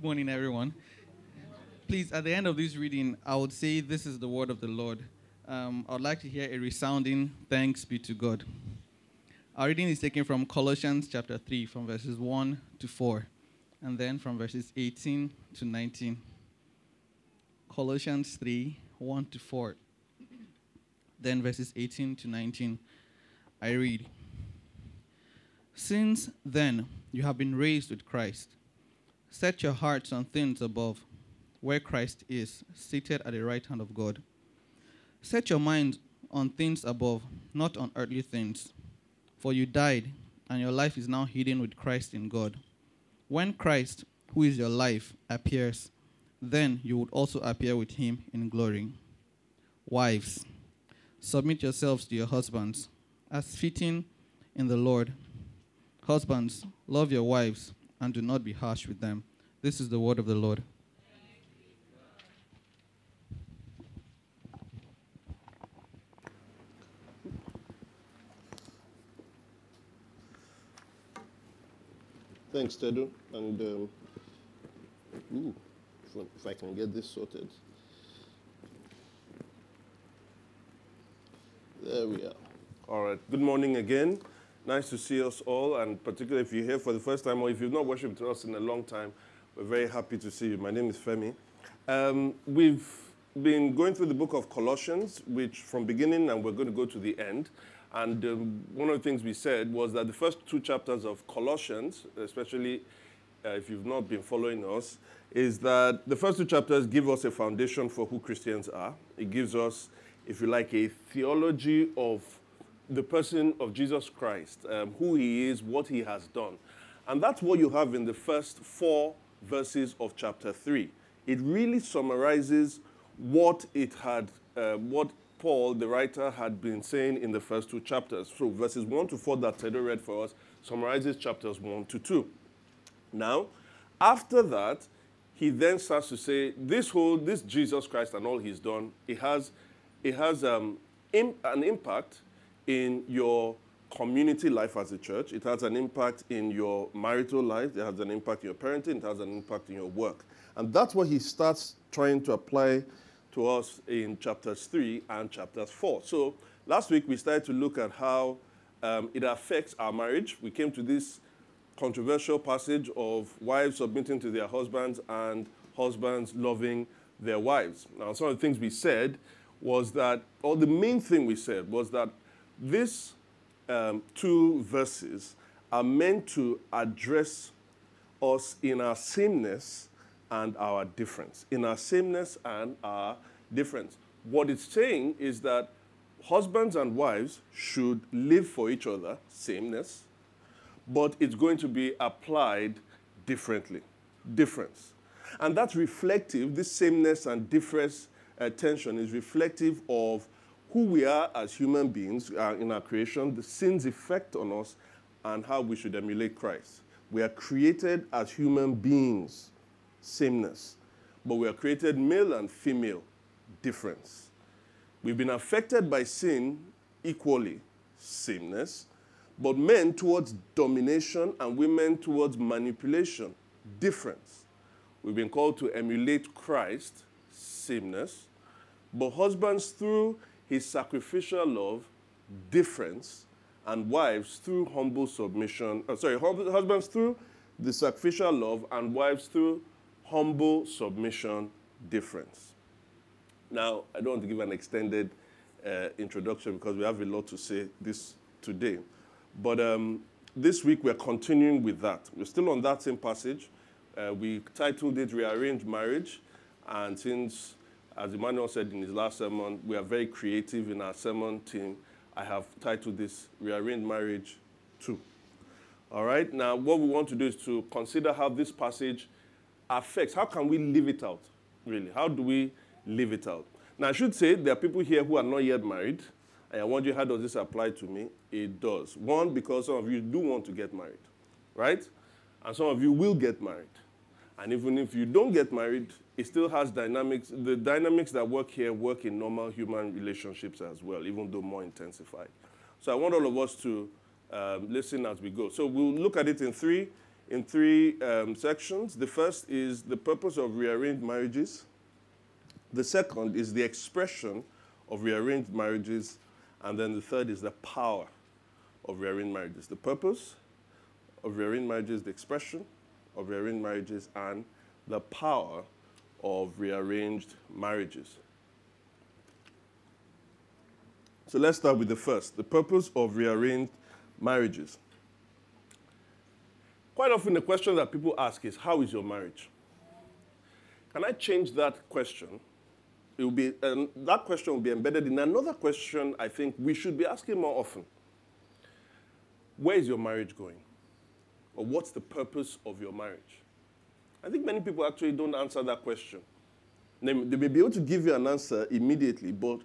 Good morning, everyone. Please, at the end of this reading, I would say this is the word of the Lord. Um, I would like to hear a resounding thanks be to God. Our reading is taken from Colossians chapter 3, from verses 1 to 4, and then from verses 18 to 19. Colossians 3, 1 to 4, then verses 18 to 19. I read Since then you have been raised with Christ, set your hearts on things above, where Christ is, seated at the right hand of God. Set your mind on things above, not on earthly things. For you died, and your life is now hidden with Christ in God. When Christ, who is your life, appears, then you would also appear with him in glory. Wives, submit yourselves to your husbands, as fitting in the Lord. Husbands, love your wives, and do not be harsh with them. This is the word of the Lord. Thanks, Tedu. And um, ooh, if, if I can get this sorted. There we are. All right. Good morning again. Nice to see us all, and particularly if you're here for the first time or if you've not worshipped us in a long time, we're very happy to see you. My name is Femi. Um, we've been going through the book of Colossians, which from beginning, and we're going to go to the end. And um, one of the things we said was that the first two chapters of Colossians, especially uh, if you've not been following us, is that the first two chapters give us a foundation for who Christians are. It gives us, if you like, a theology of the person of Jesus Christ, um, who he is, what he has done. And that's what you have in the first four verses of chapter 3. It really summarizes what it had, uh, what Paul, the writer, had been saying in the first two chapters. So verses 1 to 4 that Tedo read for us summarizes chapters 1 to 2. Now, after that, he then starts to say, this whole, this Jesus Christ and all he's done, it has, it has um, an impact in your community life as a church. It has an impact in your marital life. It has an impact in your parenting. It has an impact in your work. And that's what he starts trying to apply to us in chapters 3 and chapters 4. So last week we started to look at how um, it affects our marriage. We came to this controversial passage of wives submitting to their husbands and husbands loving their wives. Now, some of the things we said was that, or the main thing we said was that these um, two verses are meant to address us in our sameness and our difference. In our sameness and our difference. What it's saying is that husbands and wives should live for each other, sameness, but it's going to be applied differently. Difference. And that's reflective, this sameness and difference uh, tension is reflective of who we are as human beings uh, in our creation, the sin's effect on us, and how we should emulate Christ. We are created as human beings, sameness, but we are created male and female, difference. We've been affected by sin equally, sameness, but men towards domination and women towards manipulation, difference. We've been called to emulate Christ, sameness, but husbands through his sacrificial love, difference, and wives through humble submission. Uh, sorry, husbands through the sacrificial love, and wives through humble submission, difference. Now, I don't want to give an extended uh, introduction because we have a lot to say this today. But um, this week we're continuing with that. We're still on that same passage. Uh, we titled it Rearranged Marriage. And since as Emmanuel said in his last sermon, we are very creative in our sermon team. I have titled this Rearranged Marriage 2. All right? Now, what we want to do is to consider how this passage affects, how can we live it out, really? How do we live it out? Now, I should say there are people here who are not yet married, and I wonder how does this apply to me? It does. One, because some of you do want to get married, right? And some of you will get married. And even if you don't get married, it still has dynamics. The dynamics that work here work in normal human relationships as well, even though more intensified. So I want all of us to um, listen as we go. So we'll look at it in three, in three um, sections. The first is the purpose of rearranged marriages. The second is the expression of rearranged marriages. And then the third is the power of rearranged marriages. The purpose of rearranged marriages, the expression of rearranged marriages, and the power of rearranged marriages. So let's start with the first the purpose of rearranged marriages. Quite often, the question that people ask is, How is your marriage? Can I change that question? It will be, um, that question will be embedded in another question I think we should be asking more often. Where is your marriage going? Or what's the purpose of your marriage? I think many people actually don't answer that question. They, they may be able to give you an answer immediately, but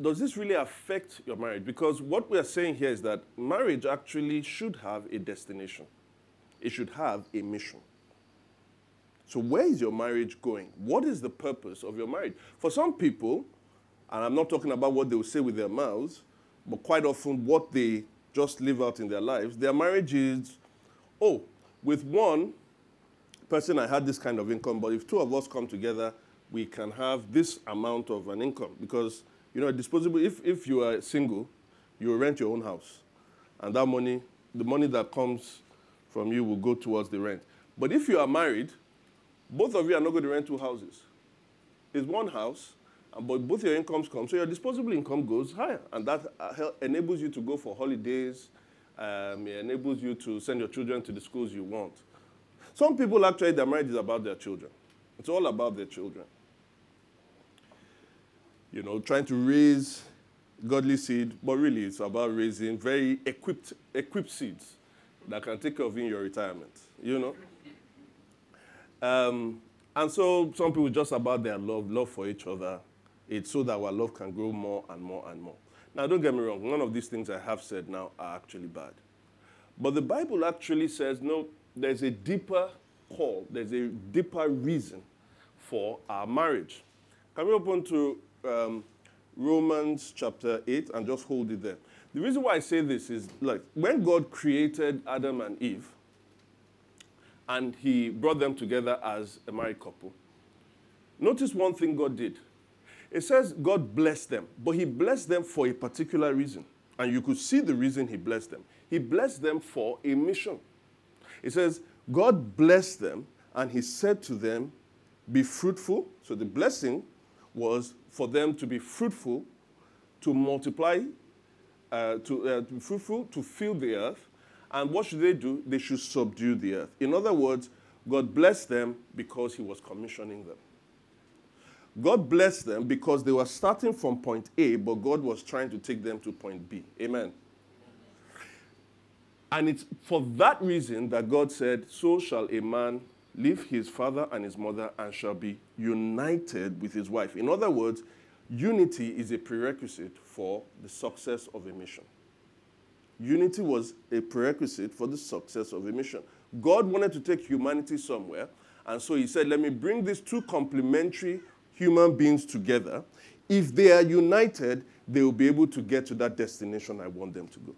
does this really affect your marriage? Because what we are saying here is that marriage actually should have a destination, it should have a mission. So, where is your marriage going? What is the purpose of your marriage? For some people, and I'm not talking about what they will say with their mouths, but quite often what they just live out in their lives, their marriage is, oh, with one person I had this kind of income, but if two of us come together, we can have this amount of an income because you know, disposable, if, if you are single, you rent your own house. And that money, the money that comes from you will go towards the rent. But if you are married, both of you are not going to rent two houses. It's one house, but both your incomes come. So your disposable income goes higher. And that uh, enables you to go for holidays. Um, it enables you to send your children to the schools you want. Some people actually, their marriage is about their children. It's all about their children you know, trying to raise godly seed, but really it's about raising very equipped, equipped seeds that can take care of you in your retirement, you know? Um, and so some people just about their love, love for each other. It's so that our love can grow more and more and more. Now, don't get me wrong, none of these things I have said now are actually bad. But the Bible actually says, no, there's a deeper call, there's a deeper reason for our marriage. Can we open to um, Romans chapter 8 and just hold it there. The reason why I say this is like when God created Adam and Eve and he brought them together as a married couple, notice one thing God did. It says God blessed them, but he blessed them for a particular reason. And you could see the reason he blessed them. He blessed them for a mission. It says, God blessed them and he said to them, Be fruitful. So the blessing was for them to be fruitful, to multiply, uh, to, uh, to be fruitful, to fill the earth. And what should they do? They should subdue the earth. In other words, God blessed them because He was commissioning them. God blessed them because they were starting from point A, but God was trying to take them to point B. Amen. And it's for that reason that God said, So shall a man leave his father and his mother and shall be united with his wife. In other words, unity is a prerequisite for the success of a mission. Unity was a prerequisite for the success of a mission. God wanted to take humanity somewhere, and so he said, Let me bring these two complementary human beings together. If they are united, they will be able to get to that destination I want them to go.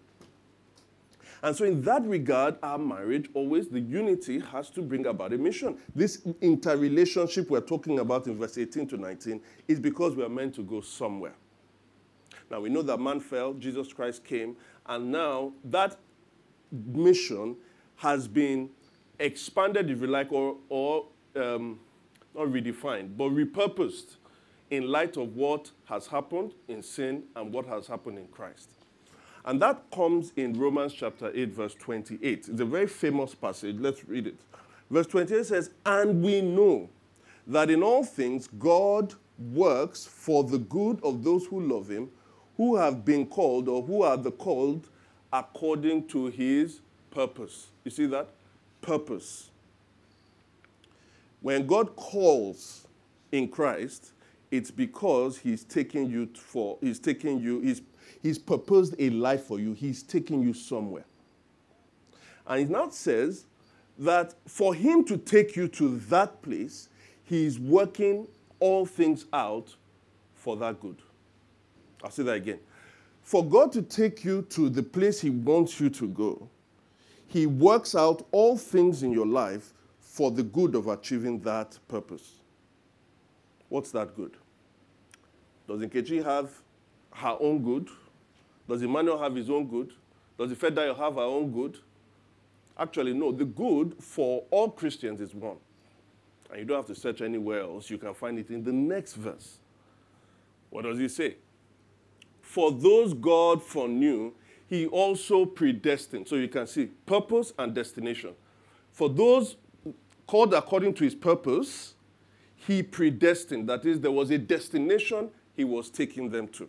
And so, in that regard, our marriage always, the unity has to bring about a mission. This interrelationship we're talking about in verse 18 to 19 is because we are meant to go somewhere. Now, we know that man fell, Jesus Christ came, and now that mission has been expanded, if you like, or, or um, not redefined, but repurposed in light of what has happened in sin and what has happened in Christ. And that comes in Romans chapter 8, verse 28. It's a very famous passage. Let's read it. Verse 28 says, And we know that in all things God works for the good of those who love him, who have been called, or who are the called according to his purpose. You see that? Purpose. When God calls in Christ, it's because He's taking you for, He's taking you, He's, he's proposed a life for you, He's taking you somewhere. And it now says that for Him to take you to that place, He's working all things out for that good. I'll say that again. For God to take you to the place He wants you to go, He works out all things in your life for the good of achieving that purpose. What's that good? Does Nkechi have her own good? Does Emmanuel have his own good? Does the Federal have her own good? Actually, no. The good for all Christians is one. And you don't have to search anywhere else. You can find it in the next verse. What does he say? For those God foreknew, he also predestined. So you can see purpose and destination. For those called according to his purpose, he predestined. That is, there was a destination he was taking them to.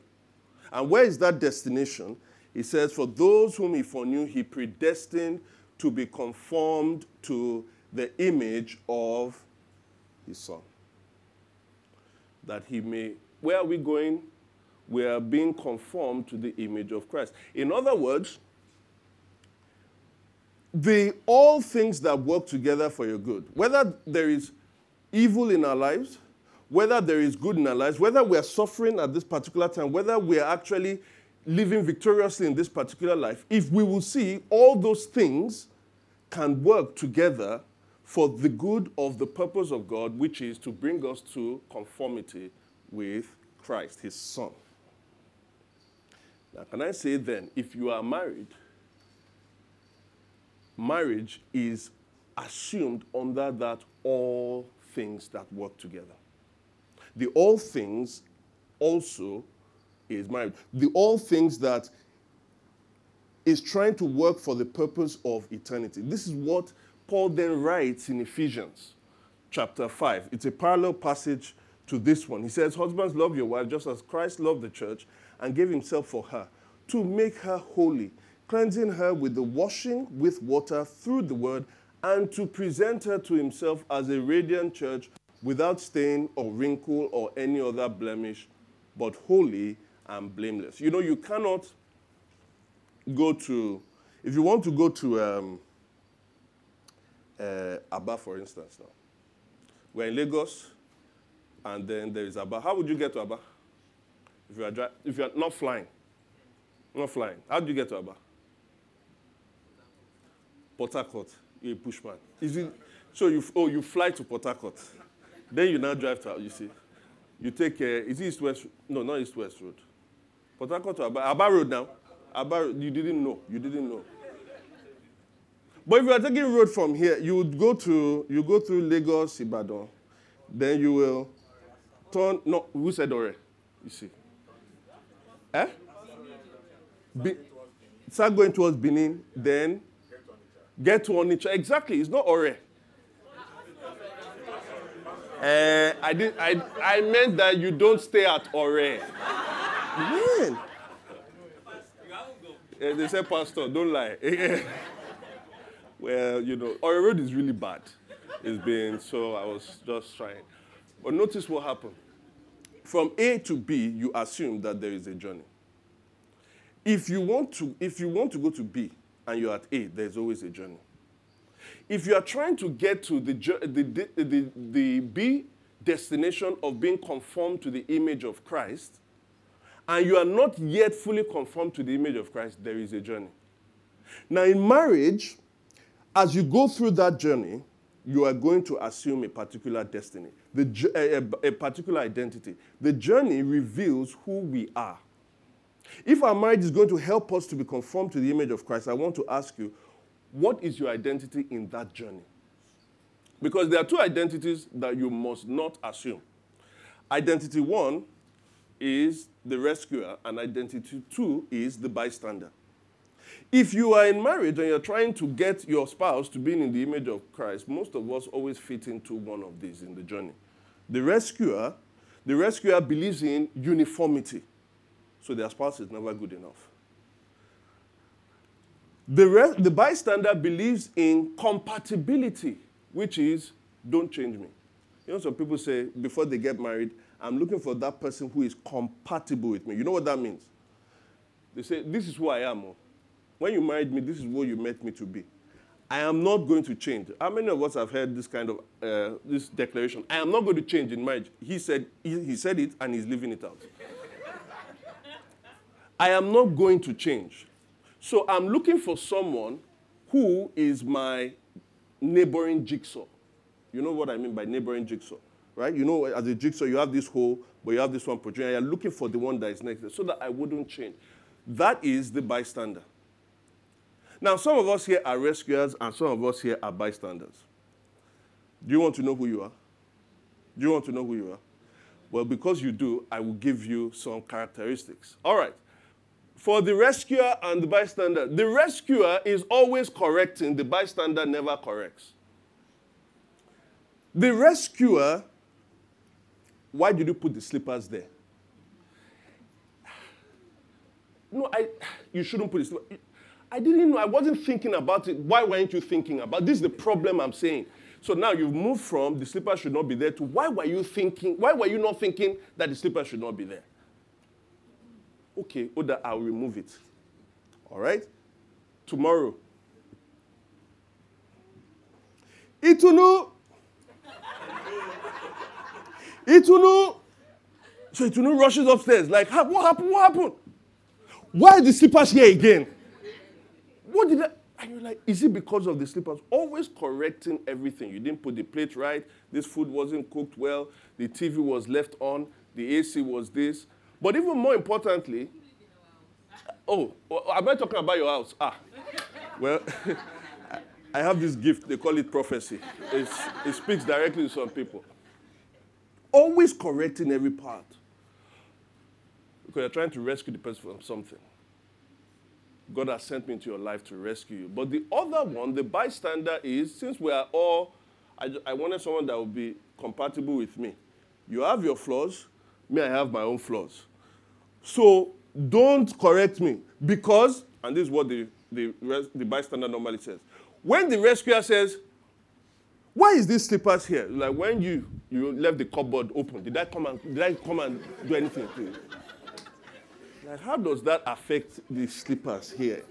And where is that destination? He says, For those whom he foreknew, he predestined to be conformed to the image of his son. That he may, where are we going? We are being conformed to the image of Christ. In other words, the all things that work together for your good, whether there is evil in our lives, whether there is good in our lives, whether we are suffering at this particular time, whether we are actually living victoriously in this particular life, if we will see all those things can work together for the good of the purpose of God, which is to bring us to conformity with Christ, his son. Now, can I say then, if you are married, marriage is assumed under that all things that work together. The all things also is marriage. The all things that is trying to work for the purpose of eternity. This is what Paul then writes in Ephesians chapter 5. It's a parallel passage to this one. He says, Husbands, love your wife just as Christ loved the church and gave himself for her to make her holy cleansing her with the washing with water through the word, and to present her to himself as a radiant church without stain or wrinkle or any other blemish, but holy and blameless. You know, you cannot go to, if you want to go to um, uh, Aba, for instance, now, we're in Lagos, and then there is Aba. How would you get to Aba? If you are, dri- if you are not flying, not flying, how do you get to Aba? Port Harcourt, you're a pushman. Is it, so you, oh, you fly to Port Harcourt. Then you now drive to, you see. You take, uh, is it East West? No, not East West Road. Port Harcourt to Aba, Aba Road now. Aba, you didn't know. You didn't know. But if you are taking road from here, you would go to, you go through Lagos, Ibadan. Then you will turn, no, who said Ore? You see. Eh? Be, start going towards Benin, then get to Onitsha. Exactly, it's not Ore. Uh, I, did, I, I meant that you don't stay at Ore. Man. Uh, they said, Pastor, don't lie. well, you know, Ore Road is really bad. It's been, so I was just trying. But notice what happened. From A to B, you assume that there is a journey. If you want to, if you want to go to B and you're at A, there's always a journey. If you are trying to get to the, the, the, the, B destination of being conformed to the image of Christ, and you are not yet fully conformed to the image of Christ, there is a journey. Now, in marriage, as you go through that journey, you are going to assume a particular destiny, the, a, eh, eh, a, particular identity. The journey reveals who we are. If our marriage is going to help us to be conformed to the image of Christ, I want to ask you, what is your identity in that journey? Because there are two identities that you must not assume. Identity one is the rescuer, and identity two is the bystander. If you are in marriage and you're trying to get your spouse to be in the image of Christ, most of us always fit into one of these in the journey. The rescuer, the rescuer believes in uniformity. So their spouse is never good enough. The, re- the bystander believes in compatibility, which is don't change me. You know, some people say before they get married, I'm looking for that person who is compatible with me. You know what that means? They say, This is who I am. Oh. When you married me, this is what you meant me to be. I am not going to change. How many of us have heard this kind of uh, this declaration? I am not going to change in marriage. He said he, he said it and he's living it out. I am not going to change. So I'm looking for someone who is my neighboring jigsaw. You know what I mean by neighboring jigsaw, right? You know, as a jigsaw, you have this hole, but you have this one protruding. You're looking for the one that is next, to it so that I wouldn't change. That is the bystander. Now, some of us here are rescuers, and some of us here are bystanders. Do you want to know who you are? Do you want to know who you are? Well, because you do, I will give you some characteristics. All right for the rescuer and the bystander. The rescuer is always correcting, the bystander never corrects. The rescuer, why did you put the slippers there? No, I, you shouldn't put the slippers. I didn't know, I wasn't thinking about it. Why weren't you thinking about This is the problem I'm saying. So now you've moved from the slippers should not be there to why were you thinking, why were you not thinking that the slippers should not be there? Okay, Oda, I'll remove it. All right? Tomorrow. Itunu. Itunu. So Itunu rushes upstairs. Like, what happened? What happened? Why are the slippers here again? What did I? And you're like, is it because of the slippers? Always correcting everything. You didn't put the plate right. This food wasn't cooked well. The TV was left on. The AC was this. But even more importantly, oh, am I talking about your house? Ah, well, I have this gift. They call it prophecy. It's, it speaks directly to some people. Always correcting every part. Because you're trying to rescue the person from something. God has sent me into your life to rescue you. But the other one, the bystander, is since we are all, I, I wanted someone that would be compatible with me. You have your flaws, me, I have my own flaws. So don't correct me because, and this is what the, the, the bystander normally says. When the rescuer says, why is this slippers here? Like when you, you left the cupboard open, did I come and, did I come and do anything to you? Like how does that affect the slippers here?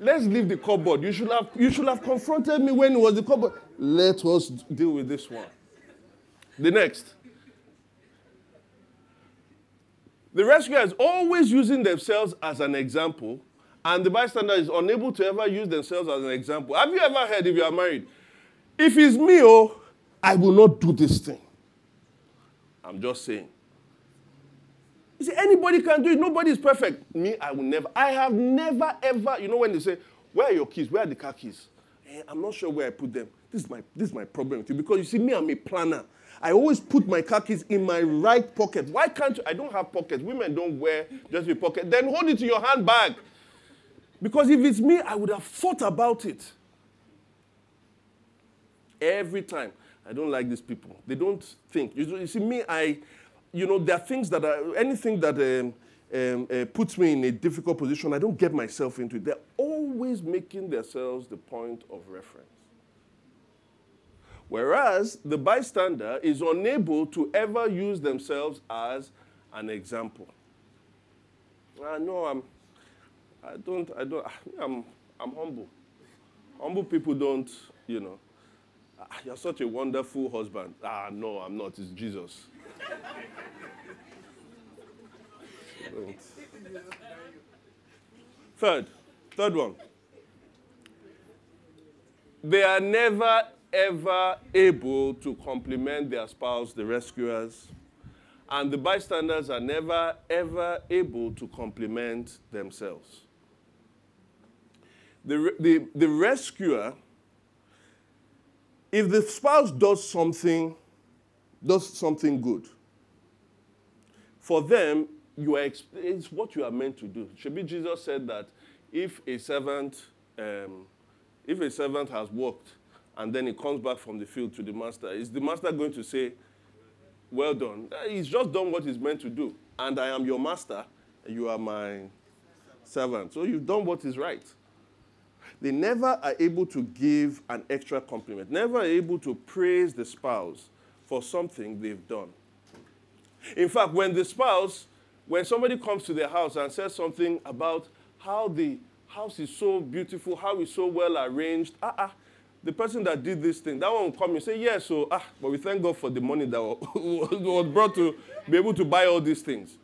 Let's leave the cupboard. You should have, you should have confronted me when it was the cupboard. Let us deal with this one. The next. The rescuer is always using themselves as an example, and the bystander is unable to ever use themselves as an example. Have you ever heard if you are married? If it's me, oh, I will not do this thing. I'm just saying. You see, anybody can do it. Nobody is perfect. Me, I will never. I have never, ever, you know, when they say, Where are your keys? Where are the car keys? Eh, I'm not sure where I put them. This is my this is my problem with you. Because you see, me, I'm a planner. I always put my car keys in my right pocket. Why can't you? I don't have pockets. Women don't wear just a pocket. Then hold it in your handbag. Because if it's me, I would have thought about it. Every time. I don't like these people. They don't think. You, see, me, I, you know, there are things that are, anything that um, um, uh, puts me in a difficult position, I don't get myself into it. They're always making themselves the point of reference. Whereas the bystander is unable to ever use themselves as an example. I know I'm, I don't, I don't, I'm, I'm humble. Humble people don't, you know, ah, you're such a wonderful husband. Ah, no, I'm not. It's Jesus. Third, third one. They are never ever able to compliment their spouse, the rescuers, and the bystanders are never ever able to compliment themselves. The, the, the rescuer, if the spouse does something, does something good, for them, you are, it's what you are meant to do. Should Jesus said that if a servant, um, if a servant has worked and then he comes back from the field to the master, is the master going to say, Well done? Eh, he's just done what he's meant to do. And I am your master, you are my servant. So you've done what is right. they never are able to give an extra compliment, never able to praise the spouse for something they've done. In fact, when the spouse, when somebody comes to their house and says something about how the house is so beautiful, how it's so well arranged, ah, ah, the person that did this thing, that one will come and say, yes, yeah, so, ah, but we thank God for the money that was brought to be able to buy all these things.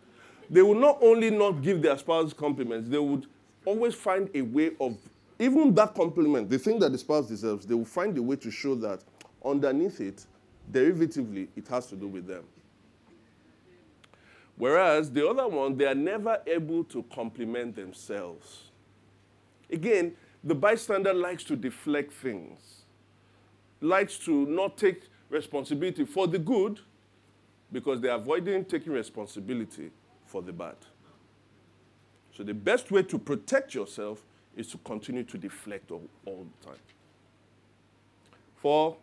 They will not only not give their spouse compliments, they would always find a way of, even that compliment, the thing that the spouse deserves, they will find a way to show that underneath it, derivatively, it has to do with them. Whereas the other one, they are never able to compliment themselves. Again, the bystander likes to deflect things, likes to not take responsibility for the good because they're avoiding taking responsibility for the bad. So the best way to protect yourself is to continue to deflect all, all the time. For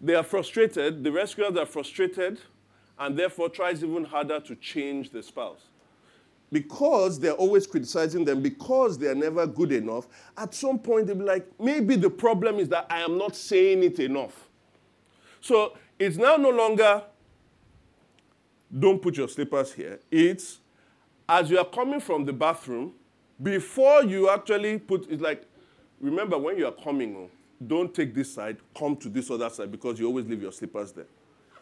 they are frustrated, the rescuers are frustrated, and therefore tries even harder to change the spouse. Because they're always criticizing them, because they're never good enough, at some point they'll be like, maybe the problem is that I am not saying it enough. So it's now no longer, don't put your slippers here. It's as you are coming from the bathroom, before you actually put, it's like, remember when you are coming, oh, don't take this side, come to this other side because you always leave your slippers there.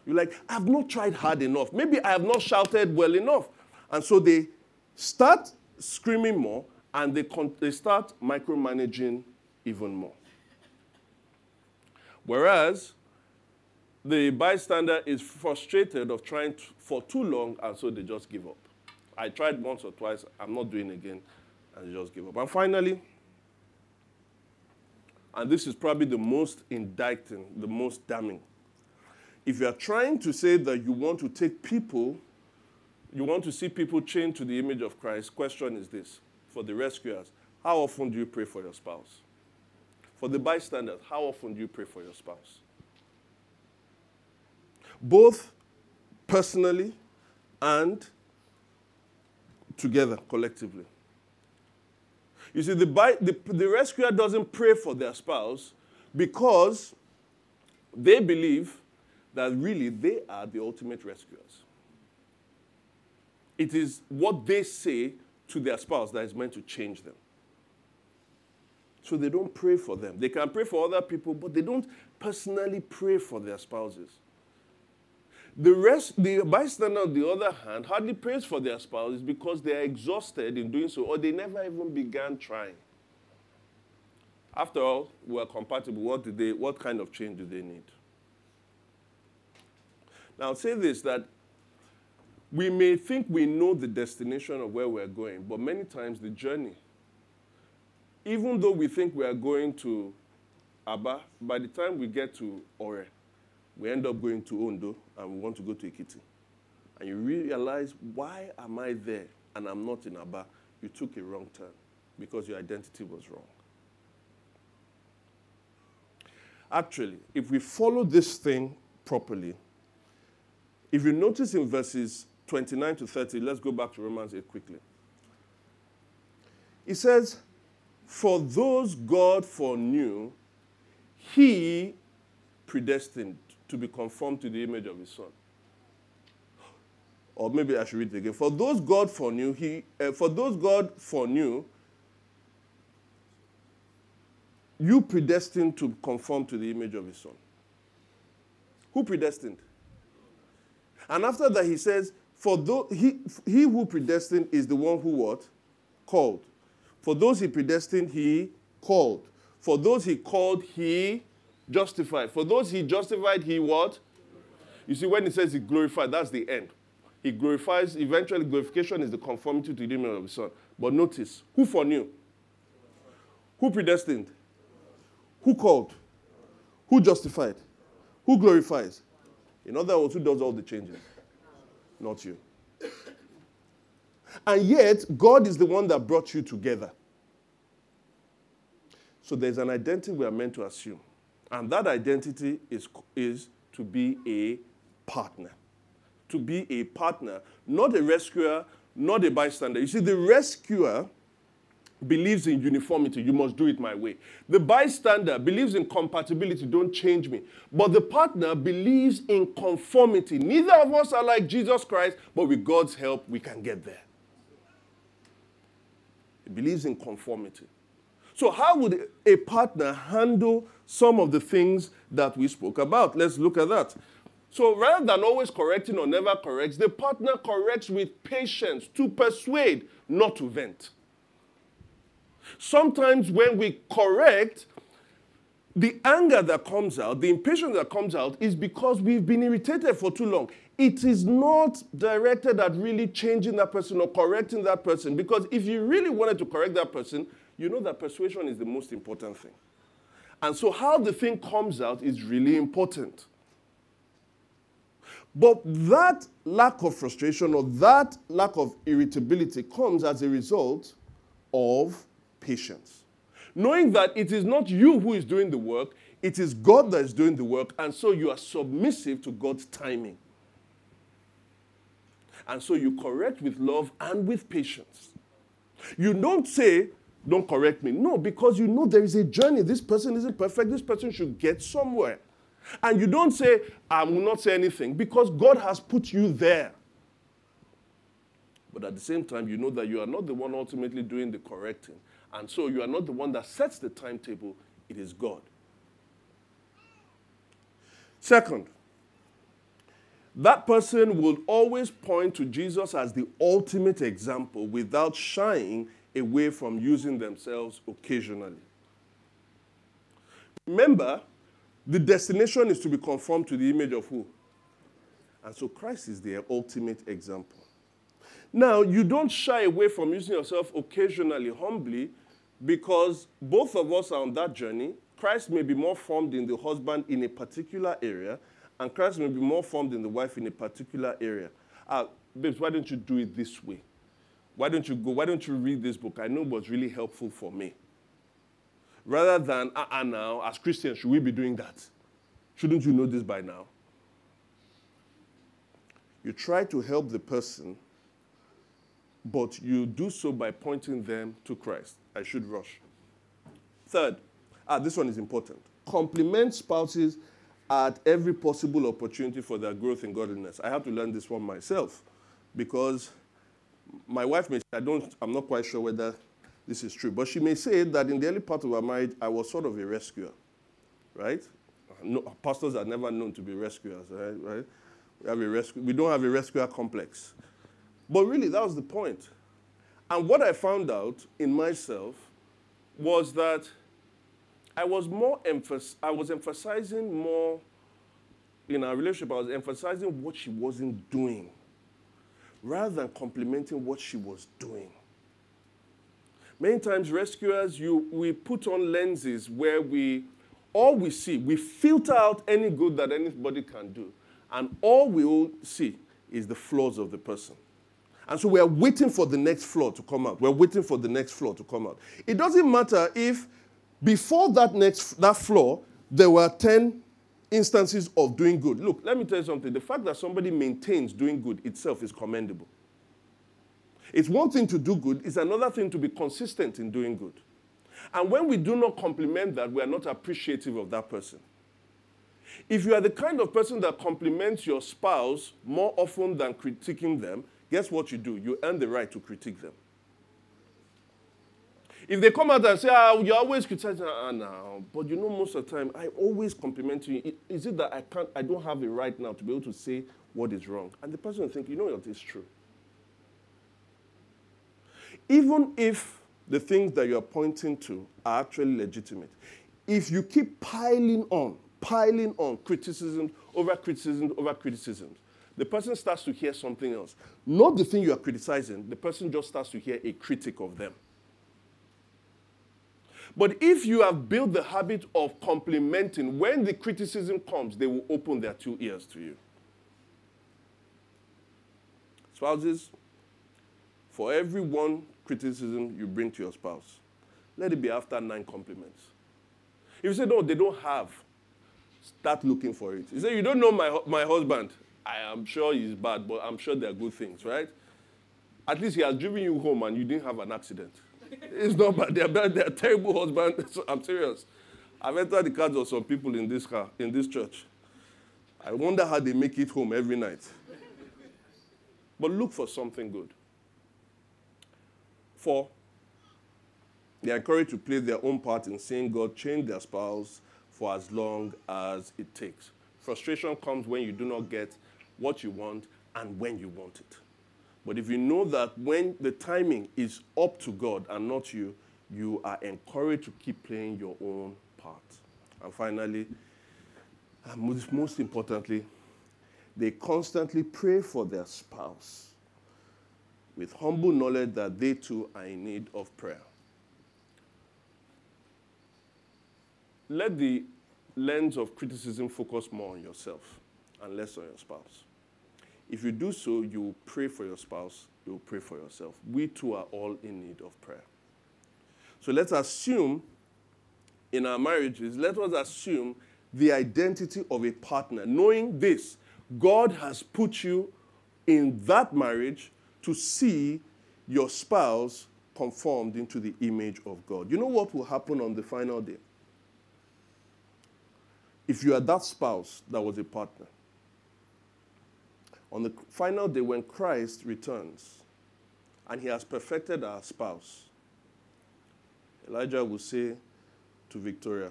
You're like, I've not tried hard enough. Maybe I have not shouted well enough. And so they start screaming more and they, con- they start micromanaging even more. Whereas the bystander is frustrated of trying to, for too long and so they just give up. I tried once or twice, I'm not doing again, and they just give up. And finally, and this is probably the most indicting, the most damning. If you are trying to say that you want to take people, you want to see people chained to the image of Christ, question is this for the rescuers, how often do you pray for your spouse? For the bystanders, how often do you pray for your spouse? Both personally and together, collectively. You see, the, the, the rescuer doesn't pray for their spouse because they believe that really they are the ultimate rescuers. It is what they say to their spouse that is meant to change them. So they don't pray for them. They can pray for other people, but they don't personally pray for their spouses. The rest, the bystander, on the other hand, hardly prays for their spouses because they are exhausted in doing so, or they never even began trying. After all, we are compatible. What, do they, what kind of change do they need? Now, I'll say this that we may think we know the destination of where we're going, but many times the journey, even though we think we are going to Aba, by the time we get to Ore, we end up going to Ondo and we want to go to Ekiti. And you realize, why am I there and I'm not in Aba? You took a wrong turn because your identity was wrong. Actually, if we follow this thing properly, if you notice in verses 29 to 30, let's go back to Romans 8 quickly. It says, For those God foreknew, he predestined to be conformed to the image of his son. Or maybe I should read it again. For those God foreknew, he, uh, for those God foreknew, you predestined to conform to the image of his son. Who predestined? And after that, he says, For those, he, he who predestined is the one who what? Called. For those he predestined, he called. For those he called, he Justified. For those he justified, he what? You see, when he says he glorified, that's the end. He glorifies, eventually, glorification is the conformity to the image of the Son. But notice, who foreknew? Who predestined? Who called? Who justified? Who glorifies? In other words, who does all the changing? Not you. And yet, God is the one that brought you together. So there's an identity we are meant to assume. And that identity is, is to be a partner. To be a partner, not a rescuer, not a bystander. You see, the rescuer believes in uniformity, you must do it my way. The bystander believes in compatibility, don't change me. But the partner believes in conformity. Neither of us are like Jesus Christ, but with God's help, we can get there. He believes in conformity. So, how would a partner handle some of the things that we spoke about? Let's look at that. So, rather than always correcting or never corrects, the partner corrects with patience to persuade, not to vent. Sometimes when we correct, the anger that comes out, the impatience that comes out, is because we've been irritated for too long. It is not directed at really changing that person or correcting that person. Because if you really wanted to correct that person, you know that persuasion is the most important thing. And so, how the thing comes out is really important. But that lack of frustration or that lack of irritability comes as a result of patience. Knowing that it is not you who is doing the work, it is God that is doing the work, and so you are submissive to God's timing. And so you correct with love and with patience. You don't say, Don't correct me. No, because you know there is a journey. This person isn't perfect. This person should get somewhere. And you don't say, I will not say anything, because God has put you there. But at the same time, you know that you are not the one ultimately doing the correcting. And so you are not the one that sets the timetable, it is God. Second, that person will always point to Jesus as the ultimate example without shying away from using themselves occasionally. Remember, the destination is to be conformed to the image of who? And so Christ is the ultimate example. Now, you don't shy away from using yourself occasionally, humbly, because both of us are on that journey. Christ may be more formed in the husband in a particular area, and Christ may be more formed in the wife in a particular area. Uh, babes, why don't you do it this way? Why don't you go? Why don't you read this book? I know it was really helpful for me. Rather than, ah, uh, uh, now, as Christians, should we be doing that? Shouldn't you know this by now? You try to help the person, but you do so by pointing them to Christ. I should rush. Third, ah, this one is important. Compliment spouses at every possible opportunity for their growth in godliness. I had to learn this one myself because my wife may I don't I'm not quite sure whether this is true, but she may say that in the early part of our marriage I was sort of a rescuer. Right? No, pastors are never known to be rescuers, right? right? We, have a rescue, we don't have a rescuer complex. But really, that was the point. And what I found out in myself was that I was more emphas- I was emphasizing more in our relationship, I was emphasizing what she wasn't doing rather than complimenting what she was doing. Many times, rescuers, you, we put on lenses where we, all we see, we filter out any good that anybody can do. And all we will see is the flaws of the person. And so we are waiting for the next flaw to come out. We're waiting for the next flaw to come out. It doesn't matter if before that next that flaw there were 10 instances of doing good. Look, let me tell you something. The fact that somebody maintains doing good itself is commendable. It's one thing to do good, it's another thing to be consistent in doing good. And when we do not compliment that, we are not appreciative of that person. If you are the kind of person that compliments your spouse more often than critiquing them, guess what you do? You earn the right to critique them. If they come out and say, ah, you're always criticizing, ah, now, but you know, most of the time, I always compliment you. Is it that I can't, I don't have the right now to be able to say what is wrong? And the person will think, you know what is true. Even if the things that you're pointing to are actually legitimate, if you keep piling on, piling on criticism over criticism over criticism, the person starts to hear something else. Not the thing you are criticizing, the person just starts to hear a critic of them. But if you have built the habit of complimenting, when the criticism comes, they will open their two ears to you. Spouses, for every one criticism you bring to your spouse, let it be after nine compliments. If you say, no, they don't have, start looking for it. You say, you don't know my, my husband. I am sure he's bad, but I'm sure there are good things, right? At least he has driven you home and you didn't have an accident. It's not bad. They're bad. They're terrible husbands. I'm serious. I've entered the cars of some people in this car, in this church. I wonder how they make it home every night. But look for something good. Four, they are encouraged to play their own part in seeing God change their spouse for as long as it takes. Frustration comes when you do not get what you want and when you want it. But if you know that when the timing is up to God and not you, you are encouraged to keep playing your own part. And finally, and most, most importantly, they constantly pray for their spouse with humble knowledge that they too are in need of prayer. Let the lens of criticism focus more on yourself and less on your spouse. If you do so, you will pray for your spouse, you will pray for yourself. We too are all in need of prayer. So let's assume in our marriages, let us assume the identity of a partner, knowing this God has put you in that marriage to see your spouse conformed into the image of God. You know what will happen on the final day? If you are that spouse that was a partner, on the final day when Christ returns and he has perfected our spouse, Elijah will say to Victoria,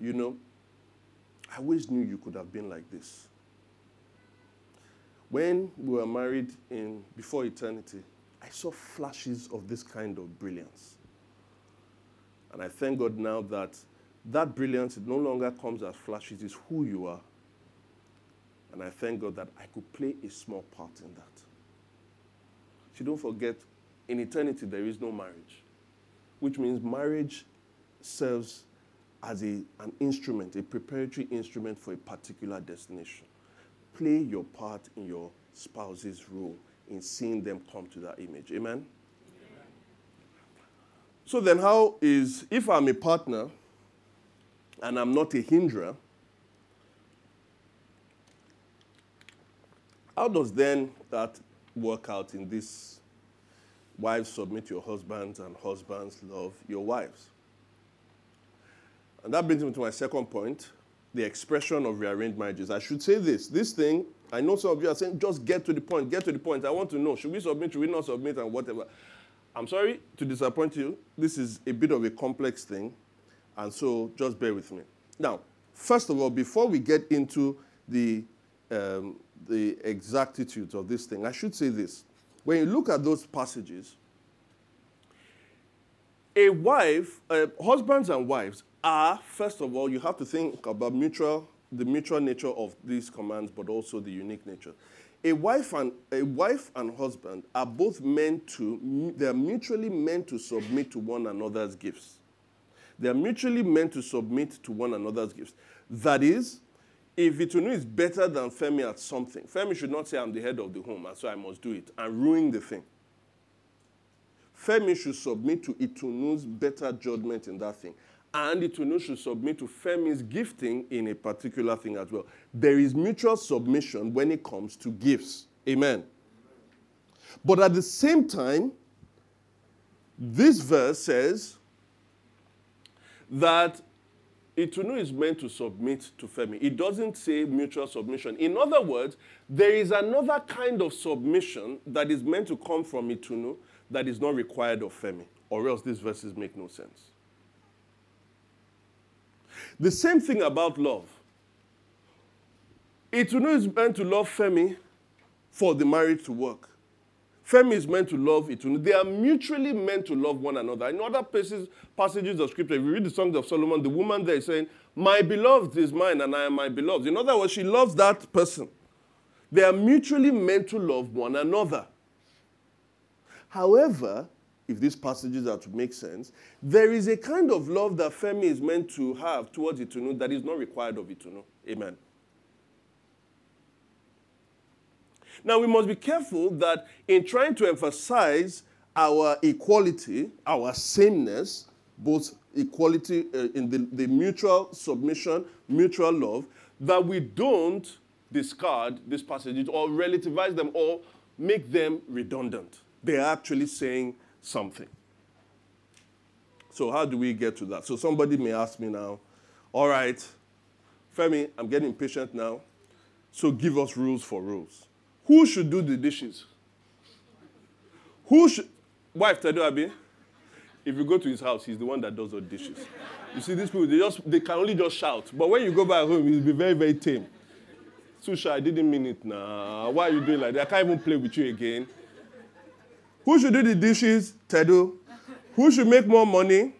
You know, I always knew you could have been like this. When we were married in before eternity, I saw flashes of this kind of brilliance. And I thank God now that that brilliance no longer comes as flashes, it's who you are. And I thank God that I could play a small part in that. So don't forget, in eternity, there is no marriage, which means marriage serves as a, an instrument, a preparatory instrument for a particular destination. Play your part in your spouse's role in seeing them come to that image. Amen? So then, how is, if I'm a partner and I'm not a hinderer, How does then that work out in this? Wives submit your husbands and husbands love your wives. And that brings me to my second point the expression of rearranged marriages. I should say this this thing, I know some of you are saying, just get to the point, get to the point. I want to know, should we submit, should we not submit, and whatever. I'm sorry to disappoint you. This is a bit of a complex thing, and so just bear with me. Now, first of all, before we get into the um, the exactitude of this thing, I should say this. When you look at those passages, a wife, uh, husbands and wives are, first of all, you have to think about mutual, the mutual nature of these commands, but also the unique nature. A wife and a wife and husband are both meant to, they are mutually meant to submit to one another's gifts. They are mutually meant to submit to one another's gifts. That is, if Itunu is better than Femi at something, Femi should not say, I'm the head of the home, and so I must do it, and ruin the thing. Femi should submit to Itunu's better judgment in that thing. And Itunu should submit to Femi's gifting in a particular thing as well. There is mutual submission when it comes to gifts. Amen. But at the same time, this verse says that Itunu is meant to submit to Femi. It doesn't say mutual submission. In other words, there is another kind of submission that is meant to come from Itunu that is not required of Femi, or else these verses make no sense. The same thing about love. Itunu is meant to love Femi for the marriage to work. Femi is meant to love Itunu. They are mutually meant to love one another. In other places, passages of scripture, if you read the Songs of Solomon, the woman there is saying, My beloved is mine and I am my beloved. In other words, she loves that person. They are mutually meant to love one another. However, if these passages are to make sense, there is a kind of love that Femi is meant to have towards Itunu that is not required of Itunu. Amen. Now, we must be careful that in trying to emphasize our equality, our sameness, both equality uh, in the, the mutual submission, mutual love, that we don't discard these passages or relativize them or make them redundant. they're actually saying something. So, how do we get to that? So, somebody may ask me now, all right, Femi, I'm getting impatient now. So, give us rules for rules. Who should do the dishes? Who should, wife, Tedo Abi? If you go to his house, he's the one that does the dishes. You see, these people, they just they can only just shout. But when you go back home, he'll be very, very tame. Susha, I didn't mean it now. Why are you doing like that? I can't even play with you again. Who should do the dishes? Tedo. Who should make more money?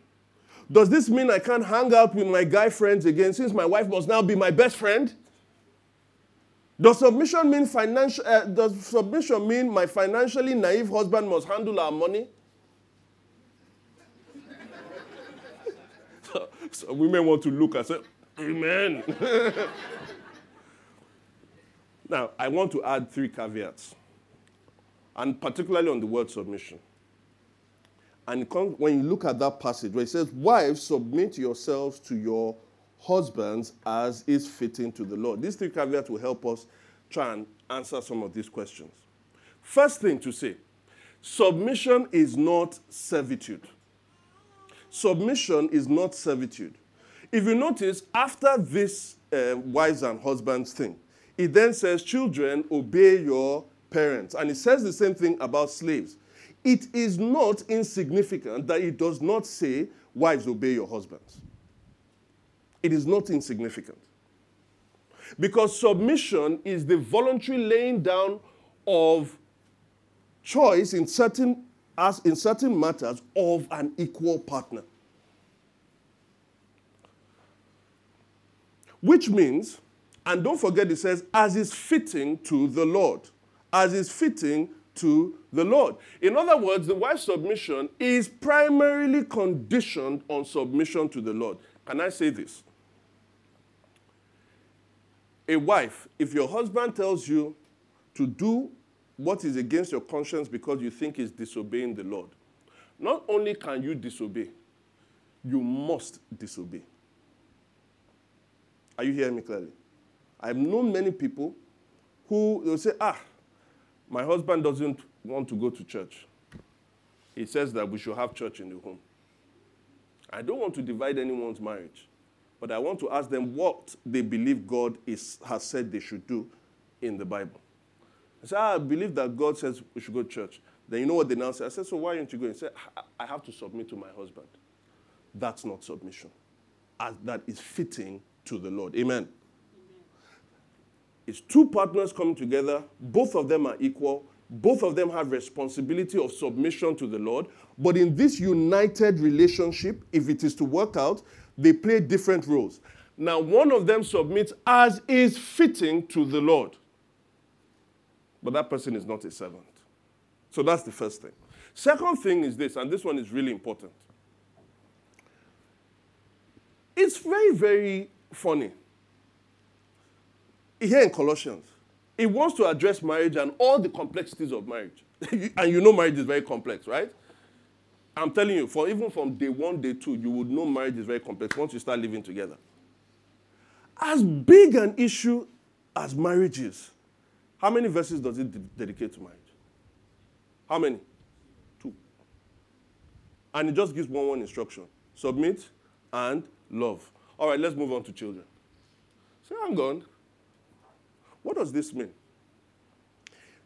Does this mean I can't hang out with my guy friends again since my wife must now be my best friend? Does submission mean financial? Uh, does submission mean my financially naive husband must handle our money? so, so women want to look and say, Amen. now, I want to add three caveats, and particularly on the word submission. And when you look at that passage where it says, Wives, submit yourselves to your husbands as is fitting to the Lord. These three caveats will help us try and answer some of these questions. First thing to say submission is not servitude. Submission is not servitude. If you notice, after this uh, wives and husbands thing, it then says, Children, obey your parents. And it says the same thing about slaves. It is not insignificant that it does not say, Wives, obey your husbands. It is not insignificant. Because submission is the voluntary laying down of choice in certain, as in certain matters of an equal partner. Which means, and don't forget it says, as is fitting to the Lord. As is fitting to the Lord. In other words, the wife's submission is primarily conditioned on submission to the Lord. Can I say this? A wife, if your husband tells you to do what is against your conscience because you think he's disobeying the Lord, not only can you disobey, you must disobey. Are you hearing me clearly? I've known many people who will say, ah, my husband doesn't want to go to church. He says that we should have church in the home. I don't want to divide anyone's marriage. But I want to ask them what they believe God is, has said they should do in the Bible. I said, ah, I believe that God says we should go to church. Then you know what they now say? I said, so why aren't you going? He said, I have to submit to my husband. That's not submission. That is fitting to the Lord. Amen. Amen. It's two partners coming together. Both of them are equal. Both of them have responsibility of submission to the Lord. But in this united relationship, if it is to work out, they play different roles. Now, one of them submits as is fitting to the Lord. But that person is not a servant. So that's the first thing. Second thing is this, and this one is really important. It's very, very funny. Here in Colossians, it wants to address marriage and all the complexities of marriage. and you know marriage is very complex, right? I'm telling you, for even from day one, day two, you would know marriage is very complex once you start living together. As big an issue as marriage is, how many verses does it de- dedicate to marriage? How many? Two. And it just gives one one instruction submit and love. All right, let's move on to children. I'm gone. What does this mean?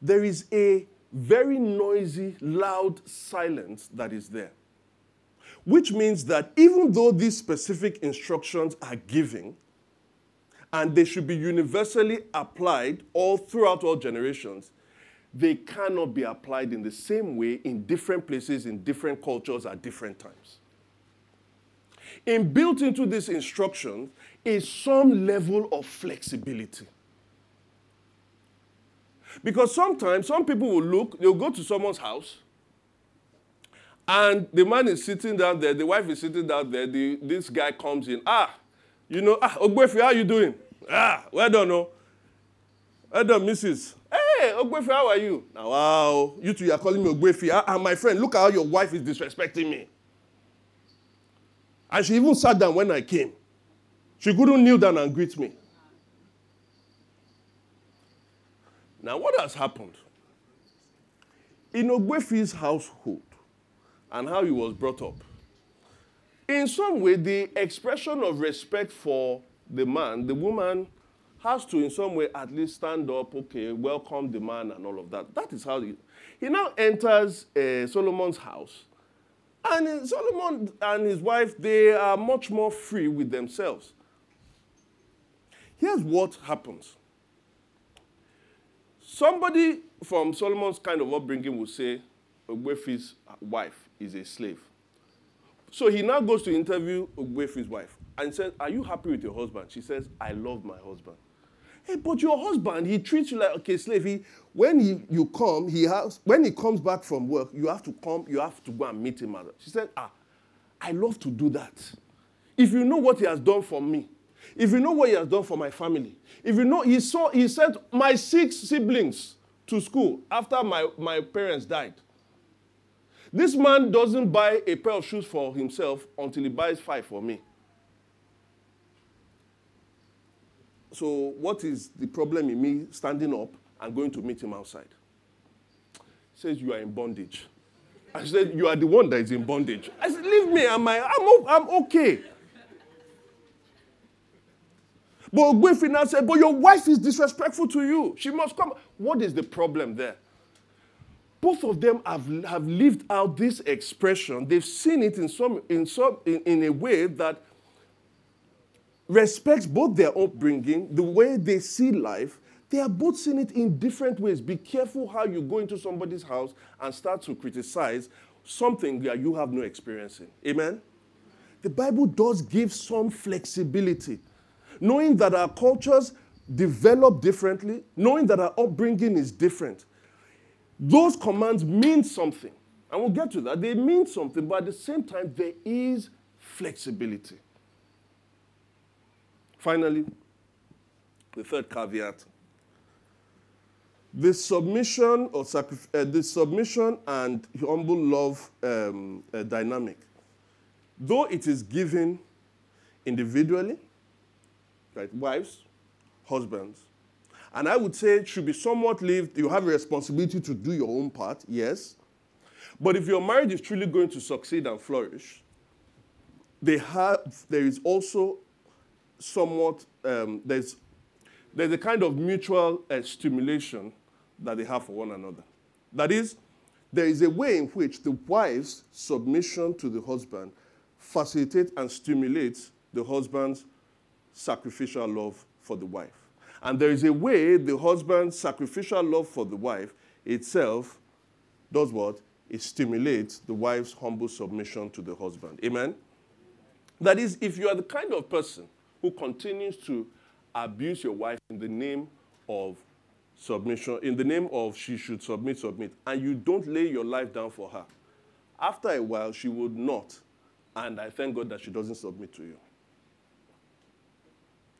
There is a very noisy, loud silence that is there. Which means that even though these specific instructions are given, and they should be universally applied all throughout all generations, they cannot be applied in the same way in different places, in different cultures at different times. In built into these instructions is some level of flexibility. Because sometimes some people will look, they'll go to someone's house, and the man is sitting down there, the wife is sitting down there, the, this guy comes in. Ah, you know, ah, Ogbefi, how you doing? Ah, well done, no. Well done, Mrs. Hey, Ogbefi, how are you? Now, wow, you two are calling me Ogbefi. Ah, ah, my friend, look how your wife is disrespecting me. And she even sat down when I came. She couldn't kneel down and greet me. Now, what has happened in Ogbuefi's household and how he was brought up, in some way, the expression of respect for the man, the woman has to, in some way, at least stand up, okay, welcome the man and all of that. That is how he. He now enters uh, Solomon's house. And Solomon and his wife, they are much more free with themselves. Here's what happens somebody from Solomon's kind of upbringing will say, Ogbuefi's wife is a slave. So he now goes to interview Ogbuefi's wife and says, Are you happy with your husband? She says, I love my husband. Hey, but your husband, he treats you like a okay, slave. He, when he, you come, he has when he comes back from work, you have to come, you have to go and meet him. She said, Ah, I love to do that. If you know what he has done for me, if you know what he has done for my family, if you know he saw he sent my six siblings to school after my, my parents died. This man doesn't buy a pair of shoes for himself until he buys five for me. So, what is the problem in me standing up and going to meet him outside? He says, You are in bondage. I said, You are the one that is in bondage. I said, Leave me. I'm, I'm, I'm okay. But Ogbuefi now said, But your wife is disrespectful to you. She must come. What is the problem there? Both of them have, have lived out this expression. They've seen it in, some, in, some, in, in a way that respects both their upbringing, the way they see life. They are both seeing it in different ways. Be careful how you go into somebody's house and start to criticize something that you have no experience in. Amen? The Bible does give some flexibility knowing that our cultures develop differently, knowing that our upbringing is different. Those commands mean something. And we'll get to that. They mean something, but at the same time, there is flexibility. Finally, the third caveat the submission or uh, the submission and humble love um, uh, dynamic, though it is given individually, right? Wives, husbands. And I would say it should be somewhat lived. You have a responsibility to do your own part, yes. But if your marriage is truly going to succeed and flourish, they have, there is also somewhat, um, there's, there's a kind of mutual uh, stimulation that they have for one another. That is, there is a way in which the wife's submission to the husband facilitates and stimulates the husband's sacrificial love for the wife. And there is a way the husband's sacrificial love for the wife itself does what? It stimulates the wife's humble submission to the husband. Amen? That is, if you are the kind of person who continues to abuse your wife in the name of submission, in the name of she should submit, submit, and you don't lay your life down for her, after a while she would not. And I thank God that she doesn't submit to you.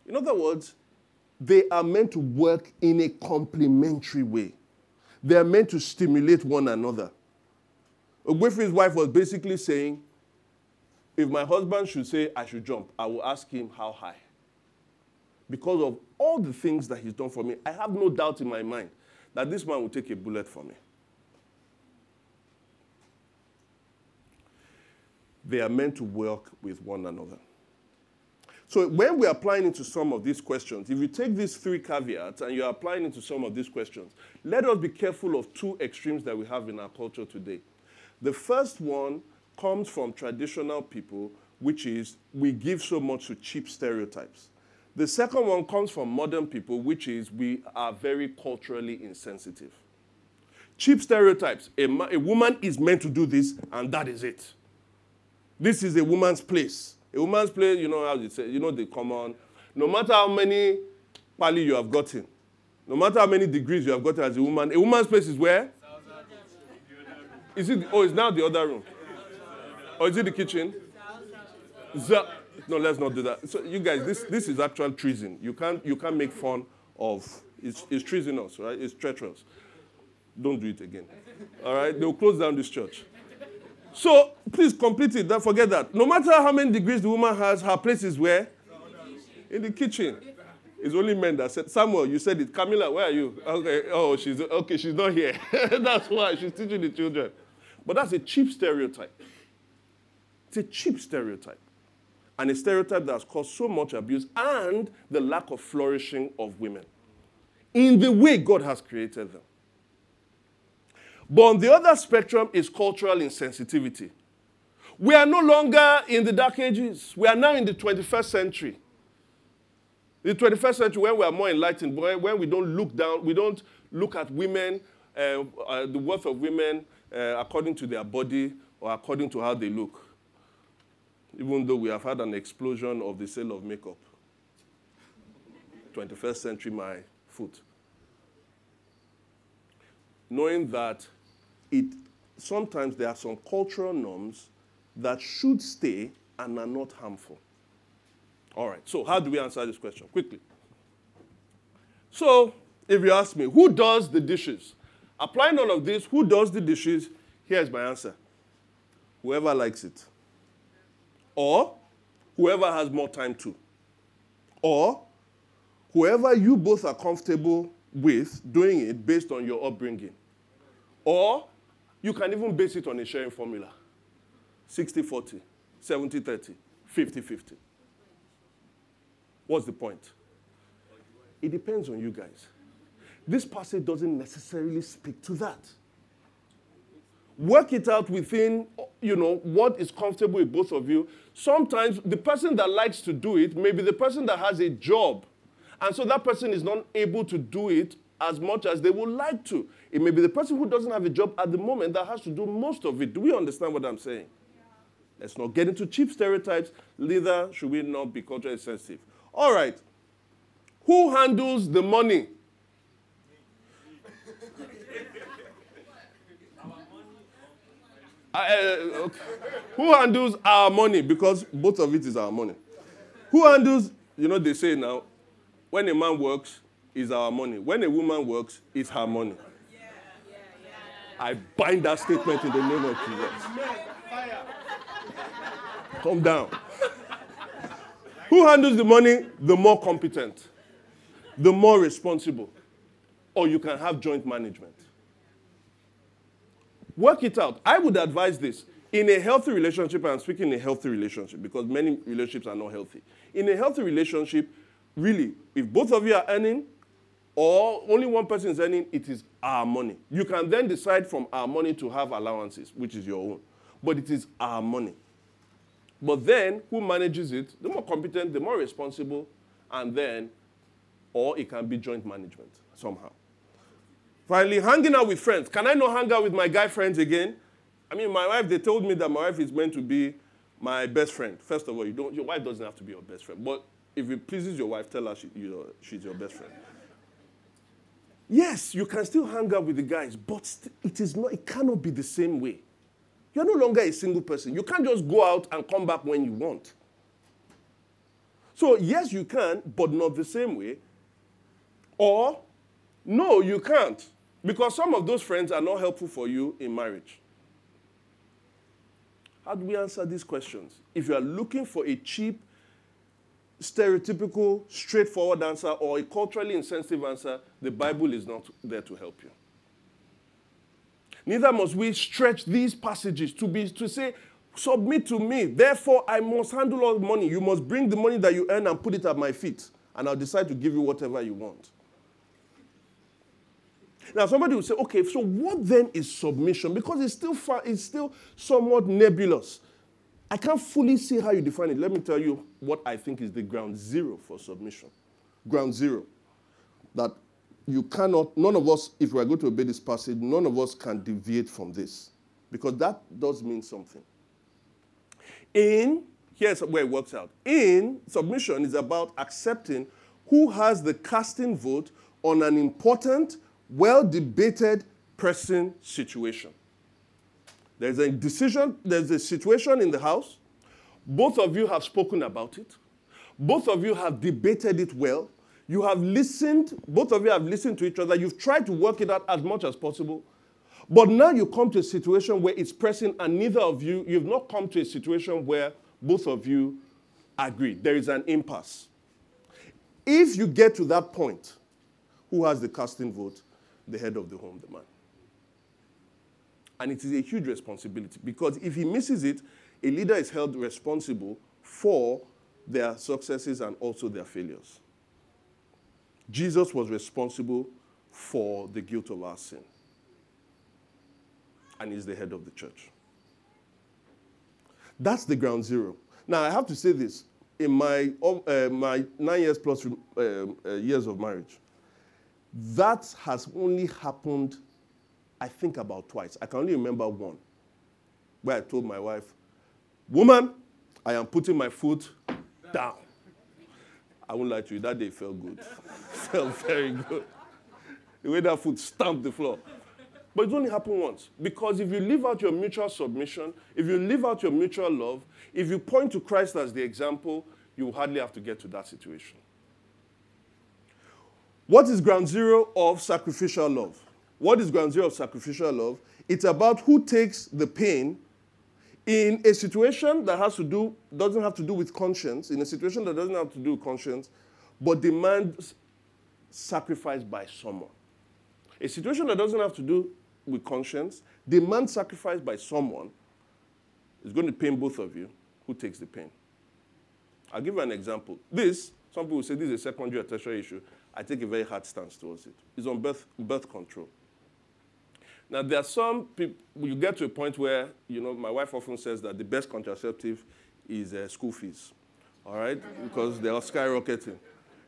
In other words, they are meant to work in a complementary way. They are meant to stimulate one another. Ogbuefi's wife was basically saying, if my husband should say I should jump, I will ask him how high. Because of all the things that he's done for me, I have no doubt in my mind that this man will take a bullet for me. They are meant to work with one another. So when we're applying into some of these questions, if you take these three caveats and you're applying into some of these questions, let us be careful of two extremes that we have in our culture today. The first one comes from traditional people, which is we give so much to cheap stereotypes. The second one comes from modern people, which is we are very culturally insensitive. Cheap stereotypes. A, ma- a woman is meant to do this, and that is it. This is a woman's place. A woman's place, you know how you say, you know the common. No matter how many pali you have gotten, no matter how many degrees you have gotten as a woman, a woman's place is where? Is it? Oh, it's now the other room. Or is it the kitchen? no, let's not do that. So you guys, this this is actual treason. You can't you can't make fun of. It's, it's treasonous, right? It's treacherous. Don't do it again. All right? They'll close down this church. So please complete it. Don't forget that. No matter how many degrees the woman has, her place is where? In the kitchen. It's only men that said, Samuel, you said it. Camilla, where are you? Okay, oh, she's okay, she's not here. that's why she's teaching the children. But that's a cheap stereotype. It's a cheap stereotype. And a stereotype that has caused so much abuse and the lack of flourishing of women in the way God has created them. But on the other spectrum is cultural insensitivity. We are no longer in the dark ages. We are now in the 21st century. The 21st century, when we are more enlightened, when we don't look down, we don't look at women, uh, uh, the worth of women uh, according to their body or according to how they look. Even though we have had an explosion of the sale of makeup. 21st century, my foot. Knowing that it sometimes there are some cultural norms that should stay and are not harmful. All right, so how do we answer this question? Quickly. So, if you ask me, who does the dishes? Applying all of this, who does the dishes? Here's my answer whoever likes it. Or whoever has more time to. Or whoever you both are comfortable with doing it based on your upbringing. Or you can even base it on a sharing formula 60 40, 70 30, 50 50. What's the point? It depends on you guys. This passage doesn't necessarily speak to that. Work it out within, you know, what is comfortable with both of you. Sometimes the person that likes to do it may be the person that has a job. And so that person is not able to do it as much as they would like to. It may be the person who doesn't have a job at the moment that has to do most of it. Do we understand what I'm saying? Yeah. Let's not get into cheap stereotypes. Neither should we not be culturally sensitive. All right. Who handles the money? uh, okay. Who handles our money? Because both of it is our money. Who handles, you know, they say now, when a man works, it's our money. When a woman works, it's her money. I bind that statement in the name of Jesus. Calm down. Who handles the money? The more competent, the more responsible. Or you can have joint management. Work it out. I would advise this. In a healthy relationship, I'm speaking in a healthy relationship because many relationships are not healthy. In a healthy relationship, really, if both of you are earning or only one person is earning, it is our money. You can then decide from our money to have allowances, which is your own. But it is our money. But then, who manages it? The more competent, the more responsible, and then, or it can be joint management somehow. Finally, hanging out with friends. Can I not hang out with my guy friends again? I mean, my wife, they told me that my wife is meant to be my best friend. First of all, you don't, your wife doesn't have to be your best friend. But if it pleases your wife, tell her she, you know, she's your best friend. Yes, you can still hang out with the guys, but it is not, it cannot be the same way. You're no longer a single person. You can't just go out and come back when you want. So, yes, you can, but not the same way. Or, no, you can't, because some of those friends are not helpful for you in marriage. How do we answer these questions? If you are looking for a cheap, stereotypical, straightforward answer or a culturally insensitive answer, the Bible is not there to help you. Neither must we stretch these passages to be to say, submit to me. Therefore, I must handle all money. You must bring the money that you earn and put it at my feet, and I'll decide to give you whatever you want. Now, somebody will say, okay, so what then is submission? Because it's still, far, it's still somewhat nebulous. I can't fully see how you define it. Let me tell you what I think is the ground zero for submission. Ground zero. That you cannot, none of us, if we are going to obey this passage, none of us can deviate from this. Because that does mean something. In, here's where it works out. In, submission is about accepting who has the casting vote on an important, well debated person situation. There's a decision, there's a situation in the house. Both of you have spoken about it. Both of you have debated it well. You have listened, both of you have listened to each other. You've tried to work it out as much as possible. But now you come to a situation where it's pressing, and neither of you, you've not come to a situation where both of you agree. There is an impasse. If you get to that point, who has the casting vote? The head of the home, the man. And it is a huge responsibility because if he misses it, a leader is held responsible for their successes and also their failures. Jesus was responsible for the guilt of our sin. And he's the head of the church. That's the ground zero. Now, I have to say this. In my, uh, my nine years plus uh, uh, years of marriage, that has only happened, I think, about twice. I can only remember one where I told my wife, Woman, I am putting my foot down. I won't lie to you, that day felt good. felt very good. The way that foot stamped the floor. But it only happened once. Because if you live out your mutual submission, if you live out your mutual love, if you point to Christ as the example, you hardly have to get to that situation. What is ground zero of sacrificial love? What is ground zero of sacrificial love? It's about who takes the pain in a situation that has to do doesn't have to do with conscience, in a situation that doesn't have to do with conscience, but demands sacrifice by someone. A situation that doesn't have to do with conscience, demands sacrifice by someone, is going to pain both of you. Who takes the pain? I'll give you an example. This, some people say this is a secondary or tertiary issue. I take a very hard stance towards it. It's on birth, birth control. Now, there are some people, you get to a point where, you know, my wife often says that the best contraceptive is uh, school fees, all right? Because they are skyrocketing.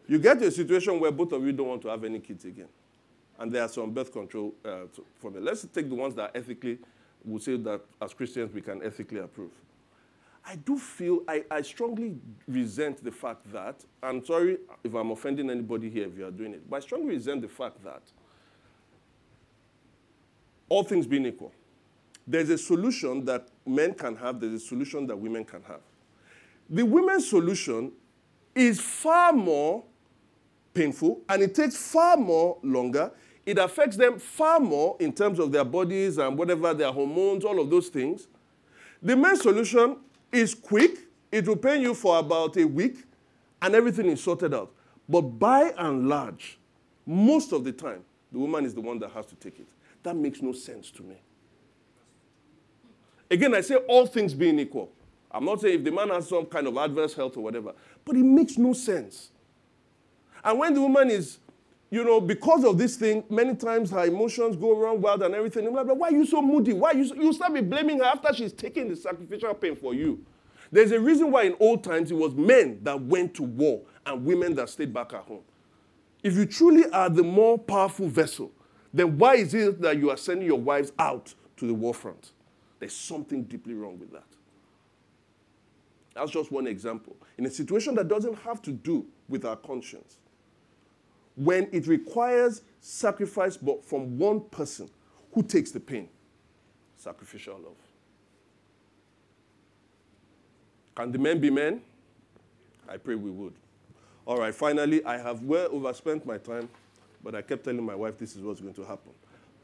You get to a situation where both of you don't want to have any kids again. And there are some birth control uh, for me. Let's take the ones that ethically, we say that as Christians we can ethically approve. I do feel, I, I strongly resent the fact that, I'm sorry if I'm offending anybody here if you are doing it, but I strongly resent the fact that all things being equal, there's a solution that men can have, there's a solution that women can have. The women's solution is far more painful and it takes far more longer. It affects them far more in terms of their bodies and whatever, their hormones, all of those things. The men's solution is quick, it will pain you for about a week, and everything is sorted out. But by and large, most of the time, the woman is the one that has to take it. That makes no sense to me. Again, I say all things being equal. I'm not saying if the man has some kind of adverse health or whatever, but it makes no sense. And when the woman is, you know, because of this thing, many times her emotions go wrong wild and everything. I'm like, why are you so moody? Why you, so, you start be blaming her after she's taking the sacrificial pain for you. There's a reason why in old times it was men that went to war and women that stayed back at home. If you truly are the more powerful vessel, then why is it that you are sending your wives out to the war front? There's something deeply wrong with that. That's just one example. In a situation that doesn't have to do with our conscience, when it requires sacrifice but from one person, who takes the pain? Sacrificial love. Can the men be men? I pray we would. All right, finally, I have well overspent my time. But I kept telling my wife this is what's going to happen.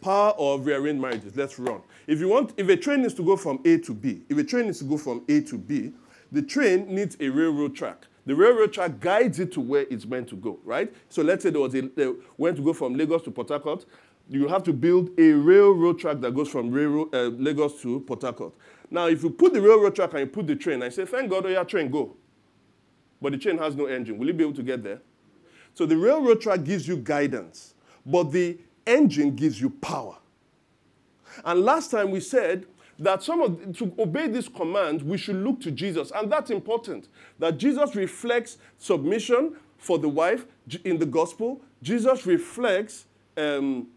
Power of rearranged marriages. Let's run. If you want, if a train needs to go from A to B, if a train needs to go from A to B, the train needs a railroad track. The railroad track guides it to where it's meant to go, right? So let's say there was a they went to go from Lagos to Port Harcourt. You have to build a railroad track that goes from railroad, uh, Lagos to Port Harcourt. Now, if you put the railroad track and you put the train, I say, thank God, oh yeah, train, go. But the train has no engine. Will you be able to get there? So the railroad track gives you guidance, but the engine gives you power. And last time we said that some of to obey this command, we should look to Jesus, and that's important. That Jesus reflects submission for the wife in the gospel. Jesus reflects um,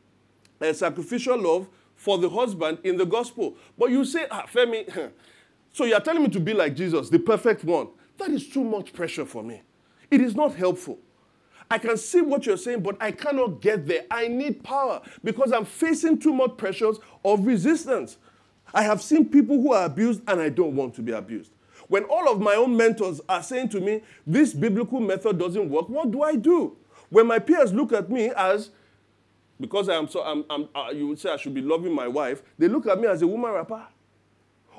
a sacrificial love for the husband in the gospel. But you say, ah, Femi, so you're telling me to be like Jesus, the perfect one. That is too much pressure for me. It is not helpful. I can see what you're saying, but I cannot get there. I need power because I'm facing too much pressures of resistance. I have seen people who are abused and I don't want to be abused. When all of my own mentors are saying to me, this biblical method doesn't work, what do I do? When my peers look at me as, because I am so, I'm, I'm, uh, you would say I should be loving my wife, they look at me as a woman wrapper.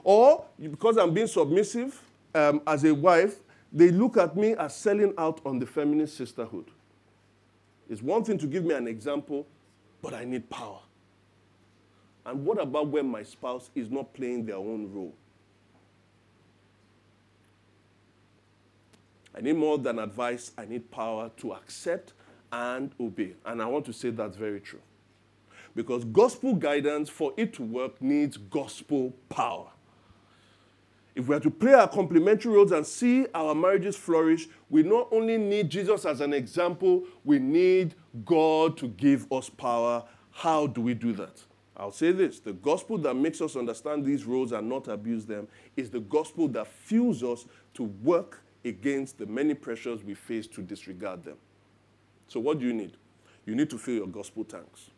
Or because I'm being submissive um, as a wife, they look at me as selling out on the feminist sisterhood. It's one thing to give me an example, but I need power. And what about when my spouse is not playing their own role? I need more than advice, I need power to accept and obey. And I want to say that's very true. Because gospel guidance, for it to work, needs gospel power. If we are to play our complementary roles and see our marriages flourish, we not only need Jesus as an example, we need God to give us power. How do we do that? I'll say this the gospel that makes us understand these roles and not abuse them is the gospel that fuels us to work against the many pressures we face to disregard them. So, what do you need? You need to fill your gospel tanks.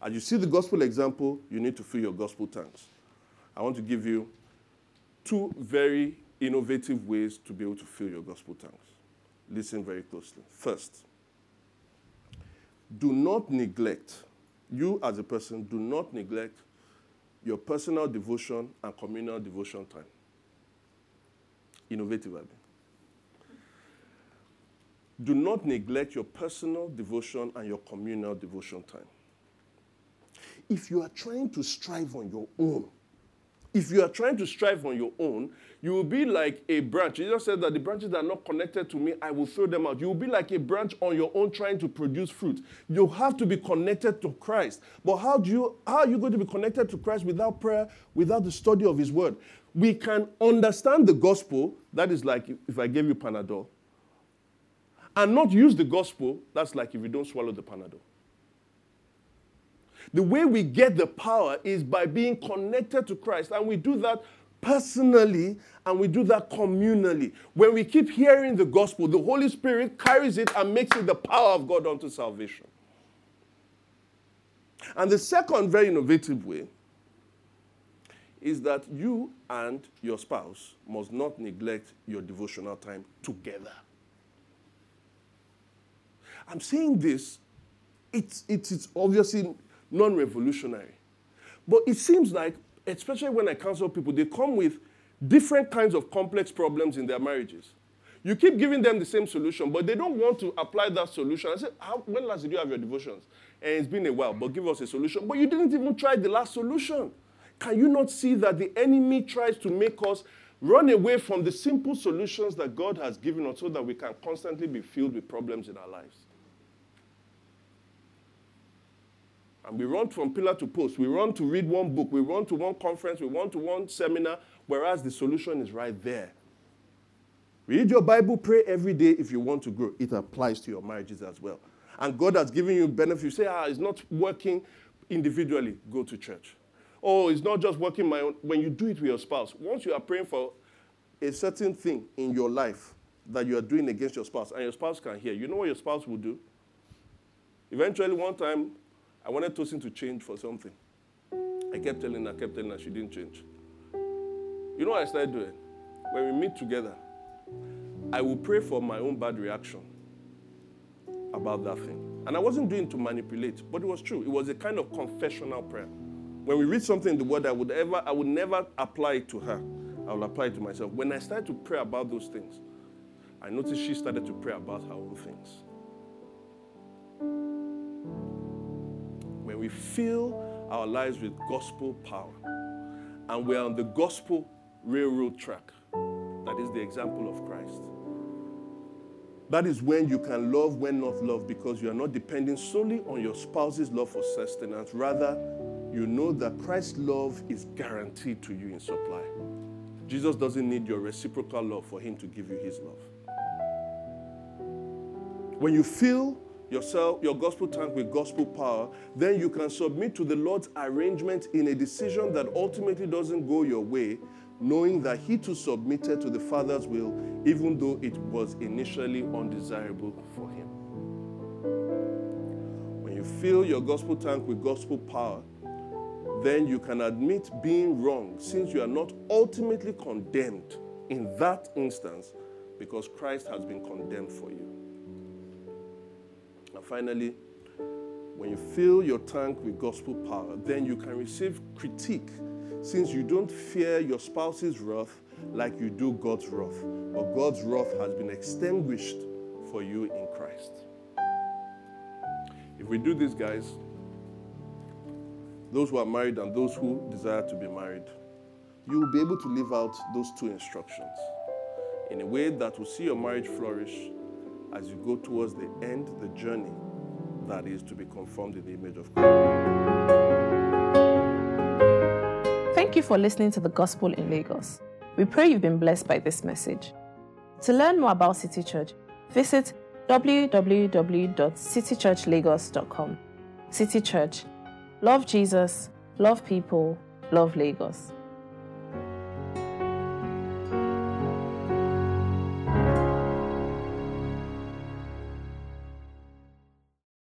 As you see the gospel example, you need to fill your gospel tanks. I want to give you two very innovative ways to be able to fill your gospel tanks. Listen very closely. First, do not neglect, you as a person, do not neglect your personal devotion and communal devotion time. Innovative, I mean. Do not neglect your personal devotion and your communal devotion time. If you are trying to strive on your own, if you are trying to strive on your own, you will be like a branch. Jesus said that the branches that are not connected to me, I will throw them out. You will be like a branch on your own trying to produce fruit. You have to be connected to Christ. But how do you how are you going to be connected to Christ without prayer, without the study of his word? We can understand the gospel, that is like if I gave you Panadol, and not use the gospel, that's like if you don't swallow the Panadol. The way we get the power is by being connected to Christ. And we do that personally and we do that communally. When we keep hearing the gospel, the Holy Spirit carries it and makes it the power of God unto salvation. And the second very innovative way is that you and your spouse must not neglect your devotional time together. I'm saying this, it's, it's, it's obviously non revolutionary. But it seems like, especially when I counsel people, they come with different kinds of complex problems in their marriages. You keep giving them the same solution, but they don't want to apply that solution. I said, when last did you have your devotions? And it's been a while, but give us a solution. But you didn't even try the last solution. Can you not see that the enemy tries to make us run away from the simple solutions that God has given us so that we can constantly be filled with problems in our lives? And we run from pillar to post. We run to read one book. We run to one conference. We run to one seminar, whereas the solution is right there. Read your Bible, pray every day if you want to grow. It applies to your marriages as well. And God has given you benefits. You say, ah, it's not working individually. Go to church. Oh, it's not just working my own. When you do it with your spouse, once you are praying for a certain thing in your life that you are doing against your spouse, and your spouse can hear, you know what your spouse will do? Eventually, one time, I wanted Tosin to change for something. I kept telling her, kept telling her, she didn't change. You know what I started doing? When we meet together, I will pray for my own bad reaction about that thing. And I wasn't doing to manipulate, but it was true. It was a kind of confessional prayer. When we read something in the word, I would ever, I would never apply it to her. I will apply it to myself. When I started to pray about those things, I noticed she started to pray about her own things. We fill our lives with gospel power and we're on the gospel railroad track, that is the example of Christ. That is when you can love when not love because you are not depending solely on your spouse's love for sustenance. Rather, you know that Christ's love is guaranteed to you in supply. Jesus doesn't need your reciprocal love for him to give you his love. When you feel yourself, your gospel tank with gospel power, then you can submit to the Lord's arrangement in a decision that ultimately doesn't go your way, knowing that He too submitted to the Father's will, even though it was initially undesirable for Him. When you fill your gospel tank with gospel power, then you can admit being wrong since you are not ultimately condemned in that instance because Christ has been condemned for you. And finally, when you fill your tank with gospel power, then you can receive critique since you don't fear your spouse's wrath like you do God's wrath. But God's wrath has been extinguished for you in Christ. If we do this, guys, those who are married and those who desire to be married, you will be able to live out those two instructions in a way that will see your marriage flourish as you go towards the end, the journey that is to be conformed in the image of Christ. Thank you for listening to the Gospel in Lagos. We pray you've been blessed by this message. To learn more about City Church, visit www.citychurchlagos.com. City Church. Love Jesus, love people, love Lagos.